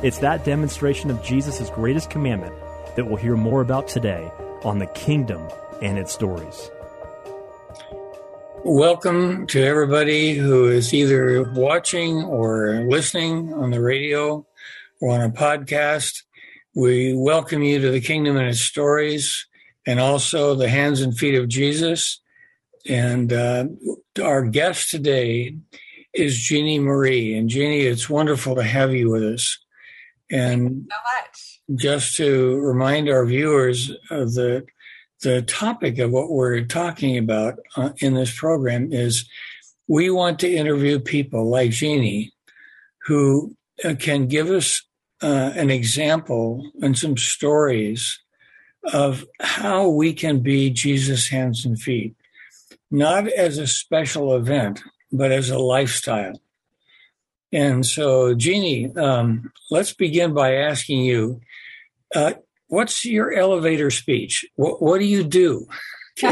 It's that demonstration of Jesus' greatest commandment that we'll hear more about today on the kingdom and its stories. Welcome to everybody who is either watching or listening on the radio or on a podcast. We welcome you to the kingdom and its stories and also the hands and feet of Jesus. And uh, our guest today is Jeannie Marie. And Jeannie, it's wonderful to have you with us. And so just to remind our viewers of the the topic of what we're talking about uh, in this program is we want to interview people like Jeannie who uh, can give us uh, an example and some stories of how we can be Jesus' hands and feet, not as a special event, but as a lifestyle. And so, Jeannie, um, let's begin by asking you uh, what's your elevator speech? What, what do you do?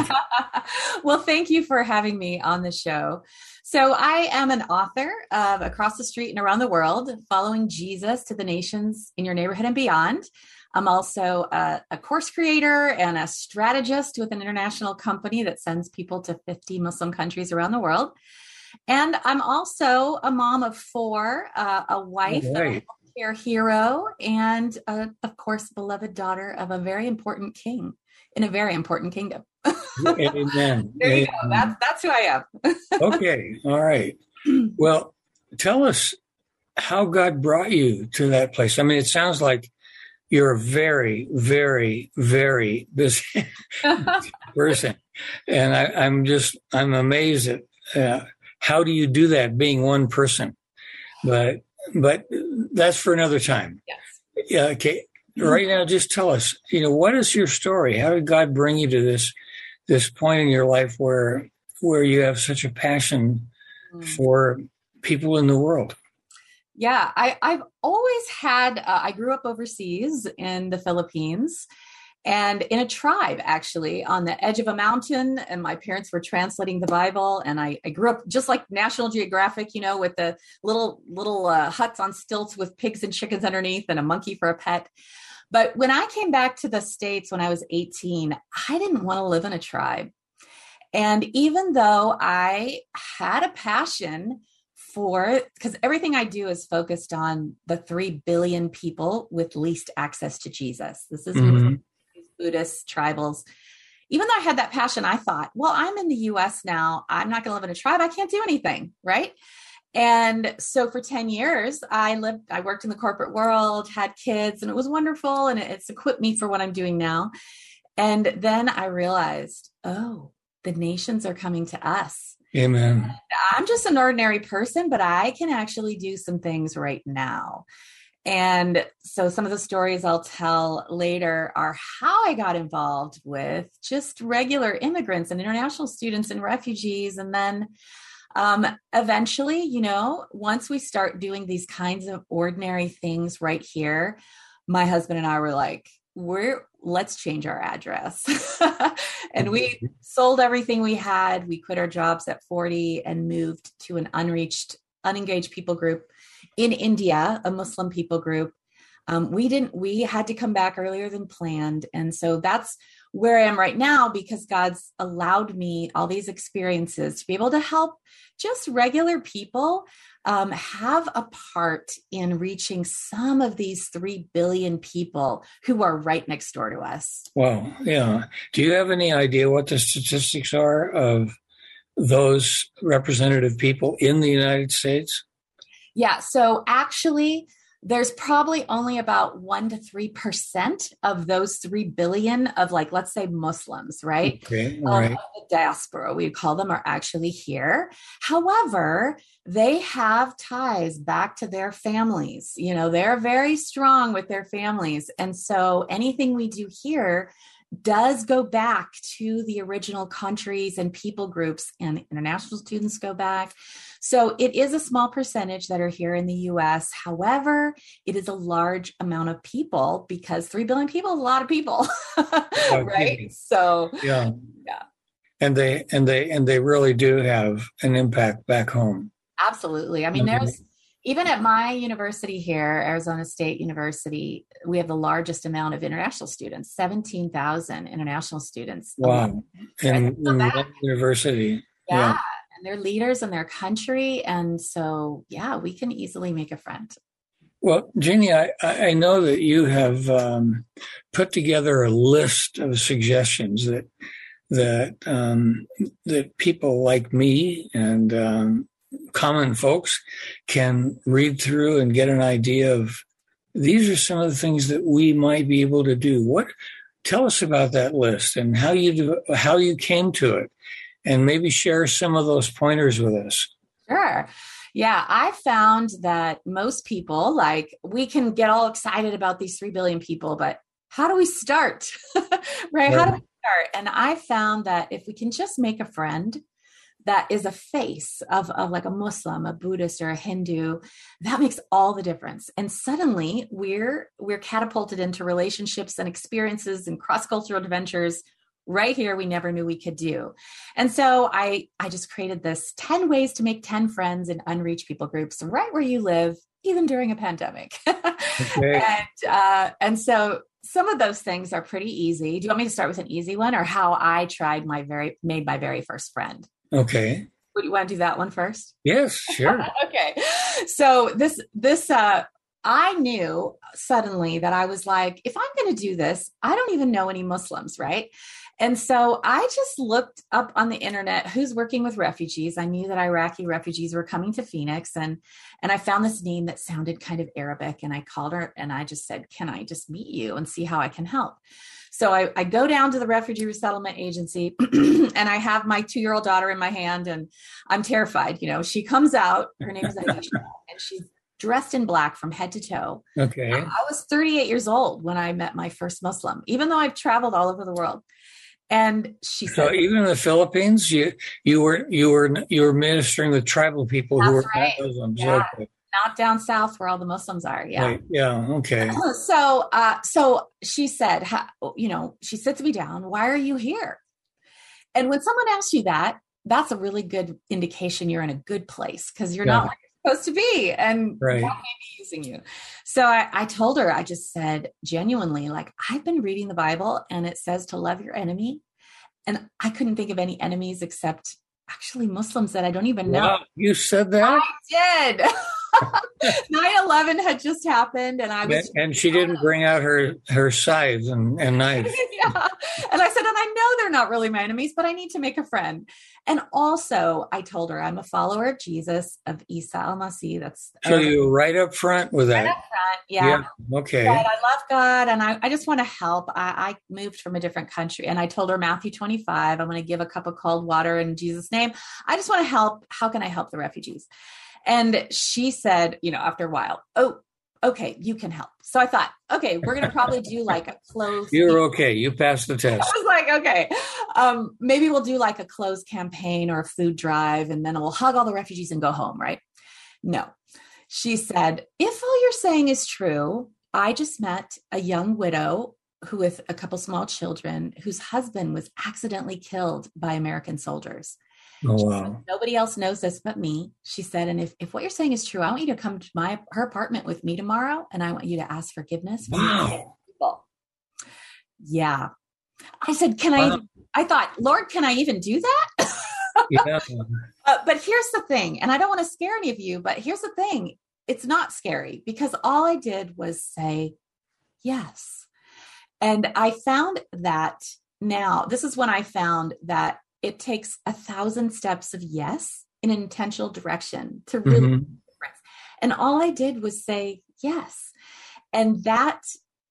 well, thank you for having me on the show. So, I am an author of Across the Street and Around the World, Following Jesus to the Nations in Your Neighborhood and Beyond. I'm also a, a, course creator and a strategist with an international company that sends people to 50 Muslim countries around the world. And I'm also a mom of four, uh, a wife, a care hero, and uh, of course, beloved daughter of a very important king in a very important kingdom. Amen. there you go. That's that's who I am. okay. All right. Well, tell us how God brought you to that place. I mean, it sounds like you're a very, very, very busy person, and I, am just I'm amazed at uh, how do you do that being one person? But but that's for another time. Yes. Yeah. Okay. Right now, just tell us. You know, what is your story? How did God bring you to this this point in your life where where you have such a passion mm. for people in the world? Yeah, I, I've always had. Uh, I grew up overseas in the Philippines, and in a tribe actually on the edge of a mountain and my parents were translating the bible and i, I grew up just like national geographic you know with the little little uh, huts on stilts with pigs and chickens underneath and a monkey for a pet but when i came back to the states when i was 18 i didn't want to live in a tribe and even though i had a passion for because everything I do is focused on the 3 billion people with least access to Jesus. This is mm-hmm. Buddhists, tribals. Even though I had that passion, I thought, well, I'm in the US now. I'm not going to live in a tribe. I can't do anything. Right. And so for 10 years, I lived, I worked in the corporate world, had kids, and it was wonderful. And it's equipped me for what I'm doing now. And then I realized, oh, the nations are coming to us. Amen. I'm just an ordinary person, but I can actually do some things right now. And so some of the stories I'll tell later are how I got involved with just regular immigrants and international students and refugees. And then um, eventually, you know, once we start doing these kinds of ordinary things right here, my husband and I were like, we're let's change our address. and we sold everything we had. We quit our jobs at 40 and moved to an unreached, unengaged people group in India, a Muslim people group. um, we didn't we had to come back earlier than planned and so that's where i am right now because god's allowed me all these experiences to be able to help just regular people um, have a part in reaching some of these 3 billion people who are right next door to us Wow. Yeah. Do you have any idea what the statistics are of those representative people in the United States? Yeah. So actually, there's probably only about one to three percent of those three billion of like, let's say Muslims, right? Okay. All Um, right. the diaspora, we call them, are actually here. However, they have ties back to their families. You know, they're very strong with their families. And so anything we do here does go back to the original countries and people groups, and international students go back. So it is a small percentage that are here in the US. However, it is a large amount of people because 3 billion people is a lot of people. Oh, right? So, Yeah. Yeah. And they and they and they really do have an impact back home. absolutely. I mean, Okay. there's even at my university here, Arizona State University, we have the largest amount of international students 17,000 international students. Wow. In, in that- one university. Yeah. Yeah. And they're leaders in their country. And so, yeah, we can easily make a friend. Well, Jeannie, I, I I know that you have um, put together a list of suggestions that that um, that people like me and um, common folks can read through and get an idea of. These are some of the things that we might be able to do. What? Tell us about that list and how you do, how you came to it, and maybe share some of those pointers with us. Sure. Yeah, I found that most people, like, we can get all excited about these 3 billion people, but how do we start? right? How do we start? And I found that if we can just make a friend that is a face of, of like a Muslim, a Buddhist, or a Hindu, that makes all the difference. And suddenly we're we're catapulted into relationships and experiences and cross-cultural adventures right here we never knew we could do. And so I I just created this 10 ways to make 10 friends in unreached people groups right where you live, even during a pandemic. Okay. and uh, and so some of those things are pretty easy. Do you want me to start with an easy one or how I tried my very made my very first friend? Okay. Would you want to do that one first? Yes. Sure. okay. So this this uh I knew suddenly that I was like, if I'm going to do this, I don't even know any Muslims, right? And so I just looked up on the internet who's working with refugees. I knew that Iraqi refugees were coming to Phoenix and and I found this name that sounded kind of Arabic and I called her and I just said, "Can I just meet you and see how I can help?" So I, I go down to the refugee resettlement agency and I have my two year old daughter in my hand and I'm terrified. You know, she comes out, her name is Aisha, and she's dressed in black from head to toe. Okay. I was 38 years old when I met my first Muslim, even though I've traveled all over the world. And she So said, even in the Philippines, you you were you were you were ministering with tribal people who were right. not Muslims. Yeah. Okay. not down south where all the Muslims are. Yeah. Right. Yeah. Okay. So, uh, so she said, you know, she sits me down. Why are you here? And when someone asks you that, that's a really good indication you're in a good place because you're not Yeah. where you're supposed to be, and Right. God may be using you. So I, I told her, I just said genuinely, like I've been reading the Bible, and it says to love your enemy, and I couldn't think of any enemies except actually Muslims that I don't even know. Wow. You said that, I did. 9-11 had just happened and I was and she didn't bring out her her scythe and, and knife. yeah. And I said, and I know they're not really my enemies, but I need to make a friend. And also, I told her I'm a follower of Jesus, of Isa al Masih. That's So you right up front with right that. up front. Yeah. Okay. But I love God and I, I just want to help. I, I moved from a different country and I told her Matthew 25, I'm going to give a cup of cold water in Jesus' name. I just want to help. How can I help the refugees? And she said, you know, after a while, oh, okay, you can help. So I thought, okay, we're going to probably do like a closed. You're okay. You passed the test. I was like, okay, um, maybe we'll do like a closed campaign or a food drive, and then we'll hug all the refugees and go home, right? No. She said, if all you're saying is true, I just met a young widow who, with a couple small children, whose husband was accidentally killed by American soldiers. Oh wow. Nobody else knows this but me. She said, and if, if what you're saying is true, I want you to come to my her apartment with me tomorrow and I want you to ask forgiveness Wow. people. Yeah. I said, can Wow. I I thought, Lord, can I even do that? Yeah. Uh, but here's the thing, and I don't want to scare any of you, but here's the thing it's not scary because all I did was say yes. And I found that now, this is when I found that it takes a thousand steps of yes in an intentional direction to really Mhm. difference. And all I did was say yes. And that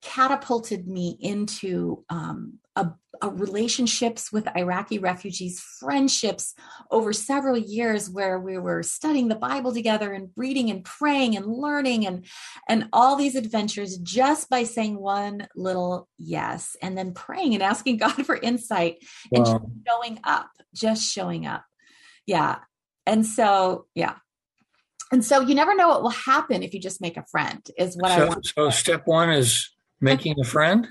catapulted me into um, a, a relationships with Iraqi refugees, friendships over several years where we were studying the Bible together and reading and praying and learning and and all these adventures just by saying one little yes and then praying and asking God for insight and just showing up, just showing up. Yeah. And so, yeah. And so you never know what will happen if you just make a friend, is what I So, want. so step one is making a friend.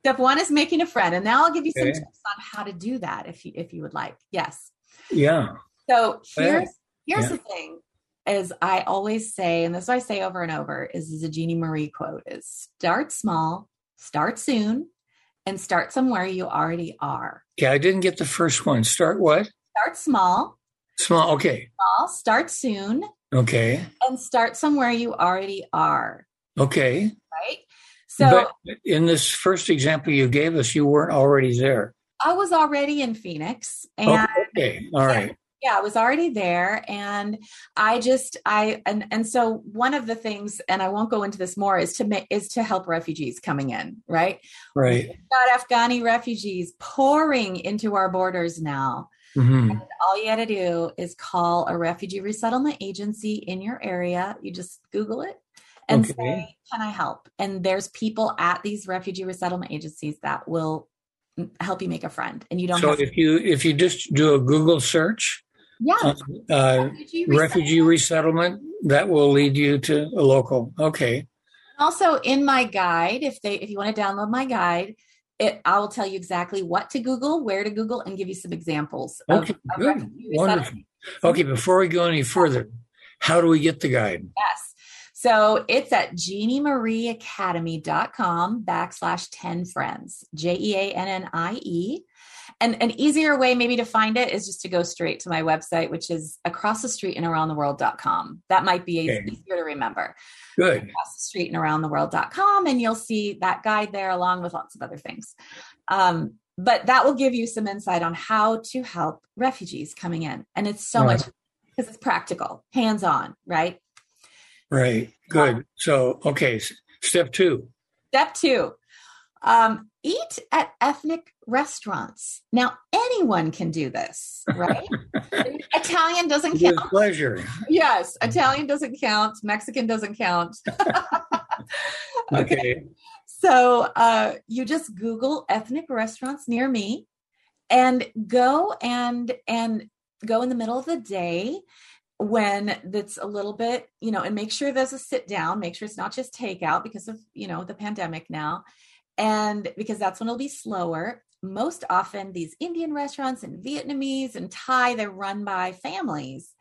Step one is making a friend. And now I'll give you some tips on how to do that if you if you would like. Yes. Yeah. So here's here's Yeah. the thing is I always say, and this is what I say over and over, is, is a Jeannie Marie quote is start small, start soon, and start somewhere you already are. Yeah. I didn't get the first one. Start what? Start small, Small. Okay. small, start soon, Okay. and start somewhere you already are. Okay. Right. So but in this first example you gave us, you weren't already there. I was already in Phoenix and Oh, okay. All right. yeah i was already there and i just i and and so one of the things and i won't go into this more is to make is to help refugees coming in right Right. We've got afghani refugees pouring into our borders now hmm all you got to do is call a refugee resettlement agency in your area you just google it and Okay. say can i help and there's people at these refugee resettlement agencies that will help you make a friend and you don't So have to, if you if you just do a Google search, yeah uh, refugee refugee resettlement, that will lead you to a local. Okay. also in my guide if they if you want to download my guide it i will tell you exactly what to google where to google and give you some examples Okay, of good. refugee Wonderful. Okay. Before we go any further, how do we get the guide? yes so it's at jeanniemarieacademy.com backslash 10 friends j-e-a-n-n-i-e and an easier way maybe to find it is just to go straight to my website which is across the street and around the world.com that might be Okay. easier to remember Good. across the street and around the world.com and you'll see that guide there along with lots of other things um, but that will give you some insight on how to help refugees coming in and it's so Right. much because it's practical hands-on right Right. Good. So okay. Step two. step two um, eat at ethnic restaurants now anyone can do this right italian doesn't With count pleasure. yes italian doesn't count mexican doesn't count Okay. So uh, you just Google ethnic restaurants near me, and go and and go in the middle of the day when that's a little bit, you know, and make sure there's a sit down. Make sure it's not just takeout because of you know the pandemic now, and because that's when it'll be slower. Most often, these Indian restaurants and Vietnamese and Thai they're run by families,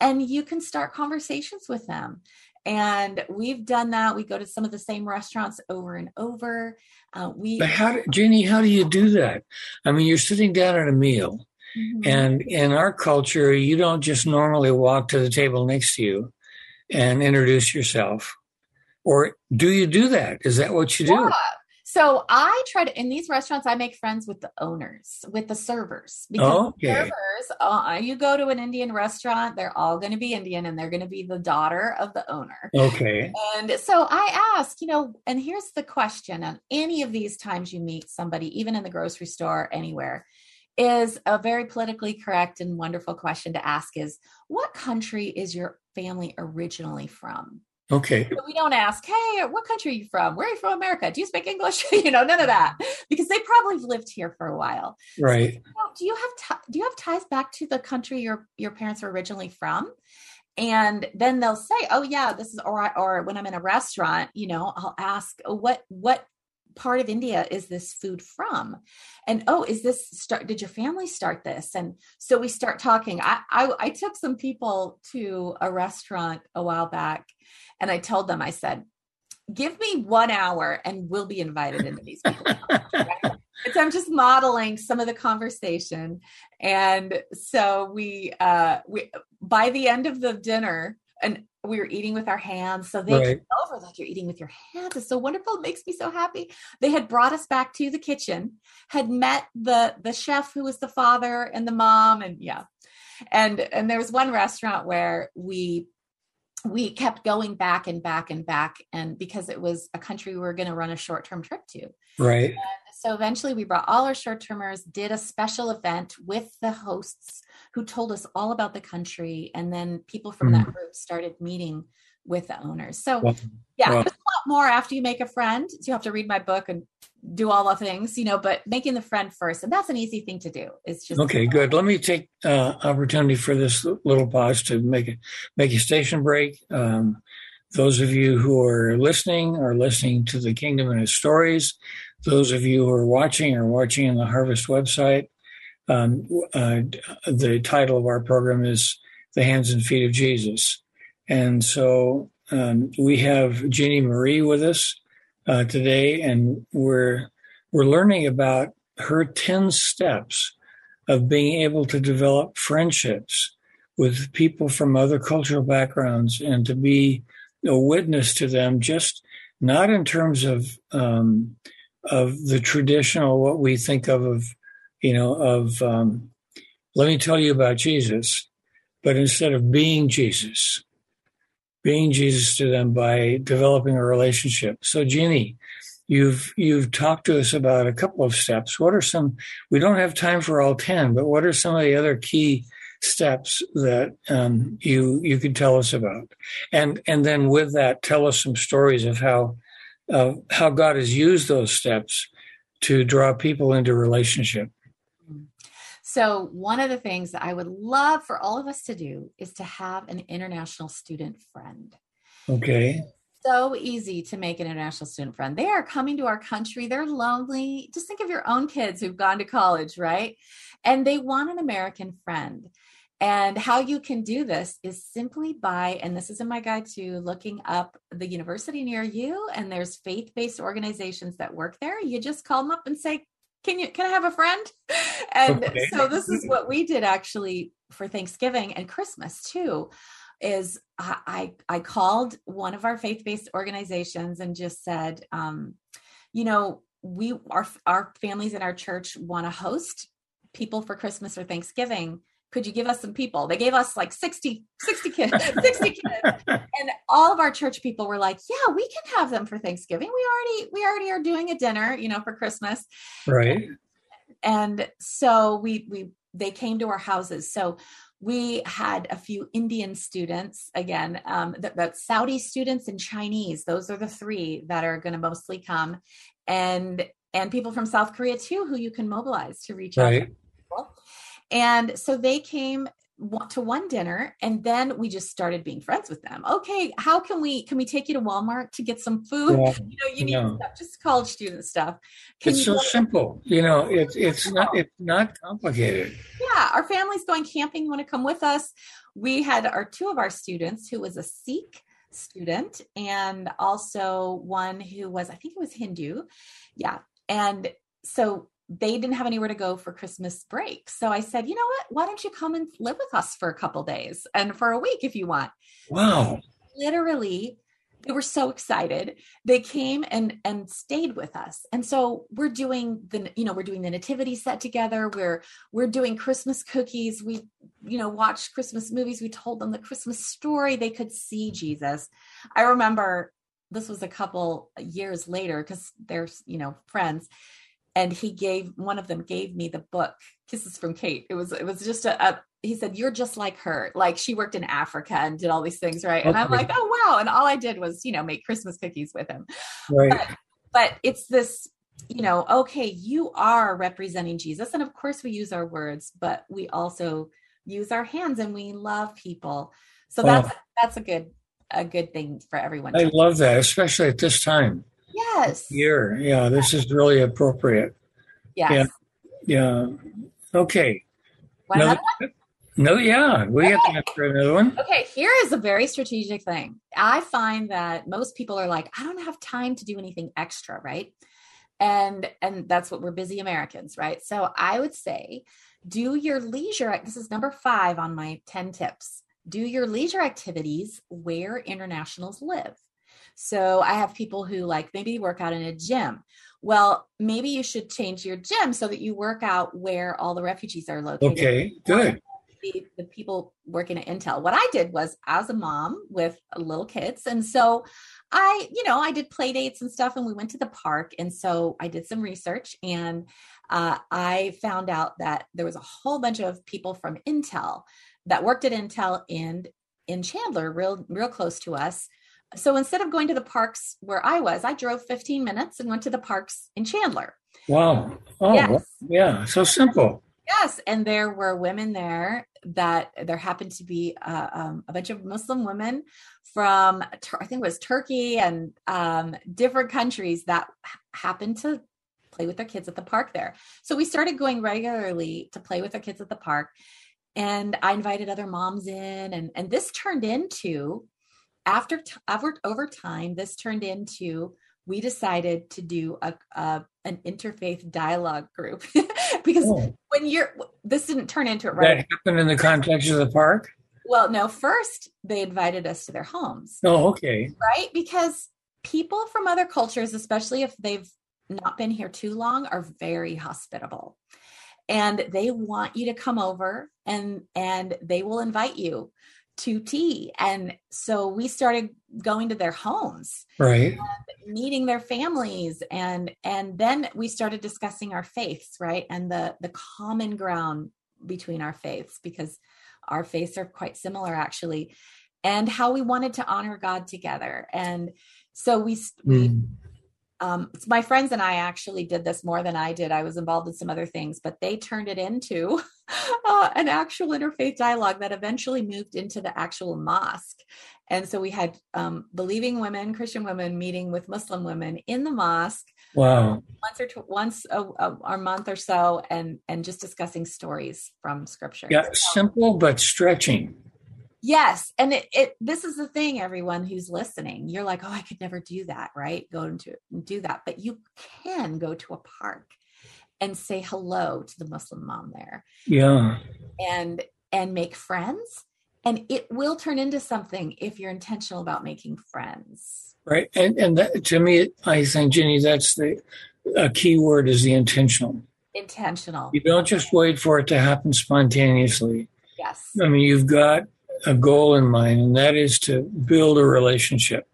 and you can start conversations with them. And we've done that. We go to some of the same restaurants over and over. Uh, we But how, do- Jeannie? How do you do that? I mean, you're sitting down at a meal, Mhm. and in our culture, you don't just normally walk to the table next to you and introduce yourself, or do you do that? Is that what you do? Yeah. So I try to in these restaurants. I make friends with the owners, with the servers, because Okay. servers. Uh, you go to an Indian restaurant, they're all going to be Indian, and they're going to be the daughter of the owner. Okay. And so I ask, you know, and here's the question: on any of these times you meet somebody, even in the grocery store, anywhere, is a very politically correct and wonderful question to ask: is what country is your family originally from? Okay. So we don't ask, hey, what country are you from? Where are you from America? Do you speak English? you know, none of that, because they probably lived here for a while. Right. You know, do you have ti- do you have ties back to the country your your parents were originally from? And then they'll say, oh yeah, this is or or when I'm in a restaurant, you know, I'll ask "Oh, what what part of India is this food from? And oh, is this start? Did your family start this? And so we start talking. I, I, I took some people to a restaurant a while back, and I told them, I said, "Give me one hour, and we'll be invited into these people." so I'm just modeling some of the conversation, and so we, uh, we by the end of the dinner, and we were eating with our hands. So they right. came over like you're eating with your hands. It's so wonderful. It makes me so happy. They had brought us back to the kitchen, had met the the chef who was the father and the mom, and yeah. And and there was one restaurant where we we kept going back and back and back and because it was a country we were going to run a short-term trip to. Right. And so eventually we brought all our short-termers did a special event with the hosts who told us all about the country and then people from mm-hmm. that group started meeting with the owners. So well, yeah a lot more after you make a friend so you have to read my book and do all the things, you know, but making the friend first. And that's an easy thing to do. It's just okay, good. Let me take uh, opportunity for this little pause to make it make a station break. Um, those of you who are listening are listening to the Kingdom and its stories. Those of you who are watching are watching on the Harvest website. Um, uh, the title of our program is "The Hands and Feet of Jesus," and so um, we have Jeannie Marie with us uh, today, and we're we're learning about her ten steps of being able to develop friendships with people from other cultural backgrounds and to be a witness to them, just not in terms of um, of the traditional what we think of of you know of um, let me tell you about Jesus, but instead of being Jesus, being Jesus to them by developing a relationship. So, Jeannie, you've you've talked to us about a couple of steps. What are some? We don't have time for all ten, but what are some of the other key steps that um, you you could tell us about? And and then with that, tell us some stories of how uh, how God has used those steps to draw people into relationship. So, one of the things that I would love for all of us to do is to have an international student friend. Okay. So easy to make an international student friend. They are coming to our country. They're lonely. Just think of your own kids who've gone to college, right? And they want an American friend. And how you can do this is simply by, and this is in my guide too, looking up the university near you. And there's faith based organizations that work there. You just call them up and say, can you can i have a friend and okay. so this is what we did actually for thanksgiving and christmas too is i i called one of our faith-based organizations and just said um, you know we our our families in our church want to host people for christmas or thanksgiving could you give us some people? They gave us like 60 60 kids 60 kids. And all of our church people were like yeah we can have them for thanksgiving. We already we already are doing a dinner you know for christmas. Right. And, and so we we they came to our houses. So we had a few indian students again um that, that saudi students and chinese. Those are the three that are going to mostly come. And and people from south korea too who you can mobilize to reach right. out and so they came to one dinner and then we just started being friends with them. Okay how can we can we take you to walmart to get some food? Yeah, you know you need yeah. stuff just college student stuff. Can it's so simple you know it's it's not it's not complicated. Yeah our family's going camping you want to come with us? We had our two of our students who was a sikh student and also one who was i think it was hindu. Yeah and so they didn't have anywhere to go for Christmas break. So I said, you know what? Why don't you come and live with us for a couple days and for a week if you want? Wow. Literally, they were so excited. They came and and stayed with us. And so we're doing the you know, we're doing the nativity set together. We're we're doing Christmas cookies. We you know, watched Christmas movies. We told them the Christmas story. They could see Jesus. I remember this was a couple years later because they're you know friends and he gave one of them gave me the book kisses from kate. It was it was just a, a he said you're just like her. Like she worked in africa and did all these things right? And i'm like oh wow. And all i did was you know make christmas cookies with him. Right. But, but it's this you know okay you are representing jesus. And of course we use our words but we also use our hands and we love people. So oh. that's that's a good a good thing for everyone i love that especially at this time Yes. Year. Yeah, this is really appropriate. Yes. Yeah. Okay. Want another one? No, yeah, we have Okay. time for another one. Okay, here is a very strategic thing. I find that most people are like, I don't have time to do anything extra, right? And and that's what we're busy Americans, right? So I would say do your leisure this is number 5 on my 10 tips. Do your leisure activities where internationals live. So I have people who like maybe work out in a gym. Well, maybe you should change your gym so that you work out where all the refugees are located Okay, good. the, the people working at Intel. What I did was as a mom with little kids. And so I, you know, I did play dates and stuff and we went to the park. And so I did some research and uh, I found out that there was a whole bunch of people from Intel that worked at Intel in in Chandler, real real close to us. So instead of going to the parks where I was, I drove 15 minutes and went to the parks in Chandler. Wow. Oh, Yes. yeah. So simple. Yes, and there were women there that there happened to be uh, um, a bunch of Muslim women from I think it was Turkey and um, different countries that happened to play with their kids at the park there. So we started going regularly to play with our kids at the park, and I invited other moms in, and and this turned into after t- over over time, this turned into we decided to do a, a an interfaith dialogue group. Because Oh, when you're this didn't turn into it right that happened in the context of the park? well no first they invited us to their homes. Oh, okay. right? Because people from other cultures especially if they've not been here too long are very hospitable. And they want you to come over and and they will invite you to tea and so we started going to their homes Right. meeting their families and and then we started discussing our faiths right and the the common ground between our faiths because our faiths are quite similar actually and how we wanted to honor god together and so we, we Mm. um, my friends and I actually did this more than I did. I was involved in some other things, but they turned it into uh, an actual interfaith dialogue that eventually moved into the actual mosque. And so we had um, believing women, Christian women, meeting with Muslim women in the mosque Wow. once or tw- once a, a, a month or so, and and just discussing stories from Scripture. Yeah, So- simple but stretching. Yes. And it, it this is the thing, everyone who's listening. You're like, oh, I could never do that, right? Go into do that. But you can go to a park and say hello to the Muslim mom there Yeah. and and make friends. And it will turn into something if you're intentional about making friends. Right. And and that, to me, I think, Jeannie, that's the a key word is the intentional. Intentional. You don't just wait for it to happen spontaneously. Yes. I mean, you've got a goal in mind, and that is to build a relationship.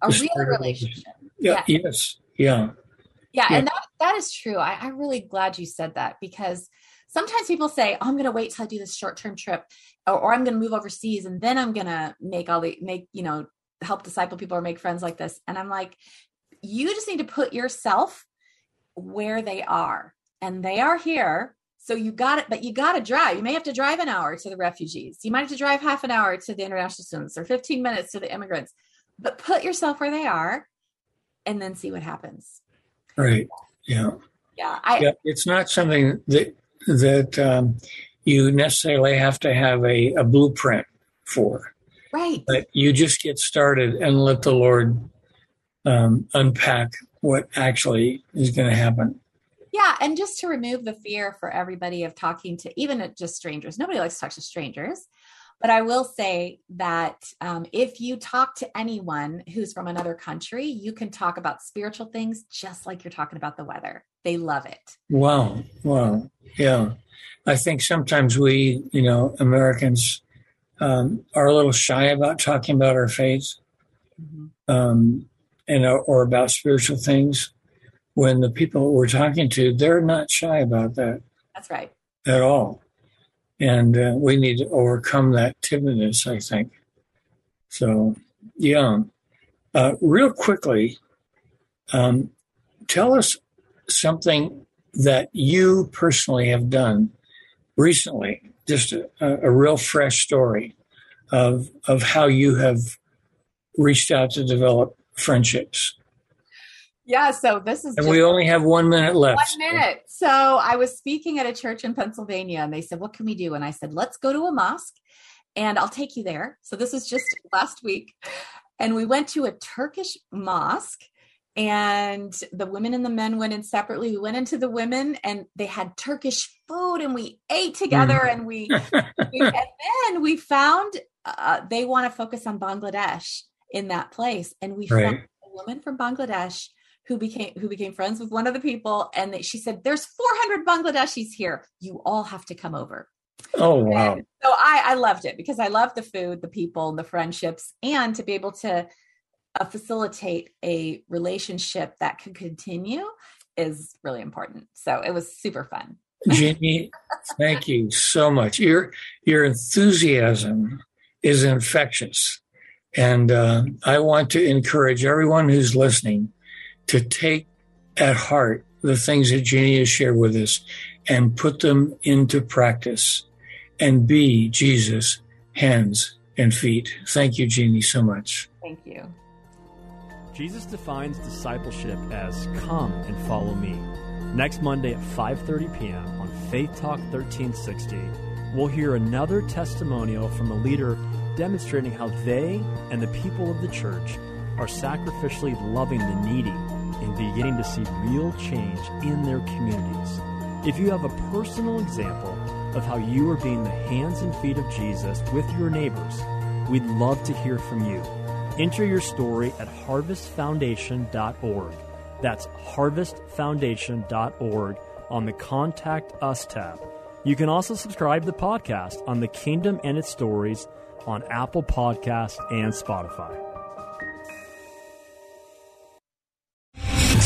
A real relationship. Yeah. Yes. Yeah. Yeah, Yeah. and that, that is true. I, I'm really glad you said that because sometimes people say, oh, I'm going to wait till I do this short term trip or, or I'm going to move overseas and then I'm going to make all the, make, you know, help disciple people or make friends like this. And I'm like, you just need to put yourself where they are and they are here. So you got it, but you got to drive. You may have to drive an hour to the refugees. You might have to drive half an hour to the international students or 15 minutes to the immigrants, but put yourself where they are and then see what happens. Right. Yeah. Yeah. I, Yeah. It's not something that that um, you necessarily have to have a, a blueprint for, Right. but you just get started and let the Lord um, unpack what actually is going to happen. Yeah. And just to remove the fear for everybody of talking to even just strangers, nobody likes to talk to strangers. But I will say that um, if you talk to anyone who's from another country, you can talk about spiritual things just like you're talking about the weather. They love it. Wow. Wow. Yeah. I think sometimes we, you know, Americans um, are a little shy about talking about our faith um, and or about spiritual things. When the people we're talking to, they're not shy about that That's right. at all, and uh, we need to overcome that timidness. I think. So, yeah. Uh, real quickly, um, tell us something that you personally have done recently, just a, a real fresh story of of how you have reached out to develop friendships. Yeah, so this is And we only have one minute left. one minute. So I was speaking at a church in Pennsylvania and they said, What can we do? And I said, Let's go to a mosque and I'll take you there. So this was just last week. And we went to a Turkish mosque and the women and the men went in separately. We went into the women and they had Turkish food and we ate together Mm. and we, we and then we found uh, they want to focus on Bangladesh in that place. And we Right. found a woman from Bangladesh who became who became friends with one of the people and they, she said there's 400 bangladeshis here. You all have to come over. Oh, wow. and so I, I loved it because i love the food the people the friendships and to be able to uh, facilitate a relationship that could continue is really important. So it was super fun. Jeannie, thank you so much. Your your enthusiasm is infectious, and uh, I want to encourage everyone who's listening to take at heart the things that Jeannie has shared with us and put them into practice, and be Jesus' hands and feet. Thank you, Jeannie, so much. thank you Jesus defines discipleship as come and follow me. Next Monday at 5:30 p.m. on Faith Talk 1360, we'll hear another testimonial from a leader demonstrating how they and the people of the church are sacrificially loving the needy and beginning to see real change in their communities. If you have a personal example of how you are being the hands and feet of Jesus with your neighbors, we'd love to hear from you. Enter your story at harvestfoundation.org. That's harvestfoundation.org on the Contact Us tab. You can also subscribe to the podcast on The Kingdom and Its Stories on Apple Podcasts and Spotify.